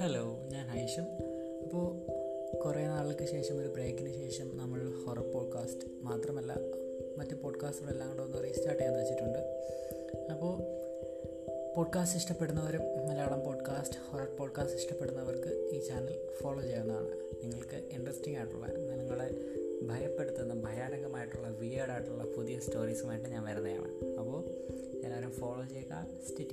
Hello ഞാൻ ഹൈഷം അപ്പോൾ കുറേ നാളുകൾക്ക് ശേഷം ഒരു ബ്രേക്കിന് ശേഷം നമ്മൾ ഹൊറർ പോഡ്കാസ്റ്റ് മാത്രമല്ല മറ്റ് പോഡ്കാസ്റ്റുകളെല്ലാം കൂടെ ഒന്ന് റീസ്റ്റാർട്ട് ചെയ്യാൻ വെച്ചിട്ടുണ്ട്. അപ്പോൾ പോഡ്കാസ്റ്റ് ഇഷ്ടപ്പെടുന്നവരും മലയാളം പോഡ്കാസ്റ്റ് ഹൊറർ പോഡ്കാസ്റ്റ് ഇഷ്ടപ്പെടുന്നവർക്ക് ഈ ചാനൽ ഫോളോ ചെയ്യാവുന്നതാണ്. നിങ്ങൾക്ക് ഇൻട്രസ്റ്റിംഗ് ആയിട്ടുള്ള നിങ്ങളെ ഭയപ്പെടുത്തുന്ന ഭയാനകമായിട്ടുള്ള വിയേർഡായിട്ടുള്ള പുതിയ സ്റ്റോറീസുമായിട്ട് ഞാൻ വരുന്നതാണ്. അപ്പോൾ എല്ലാവരും ഫോളോ ചെയ്യുക സ്റ്റിറ്റ്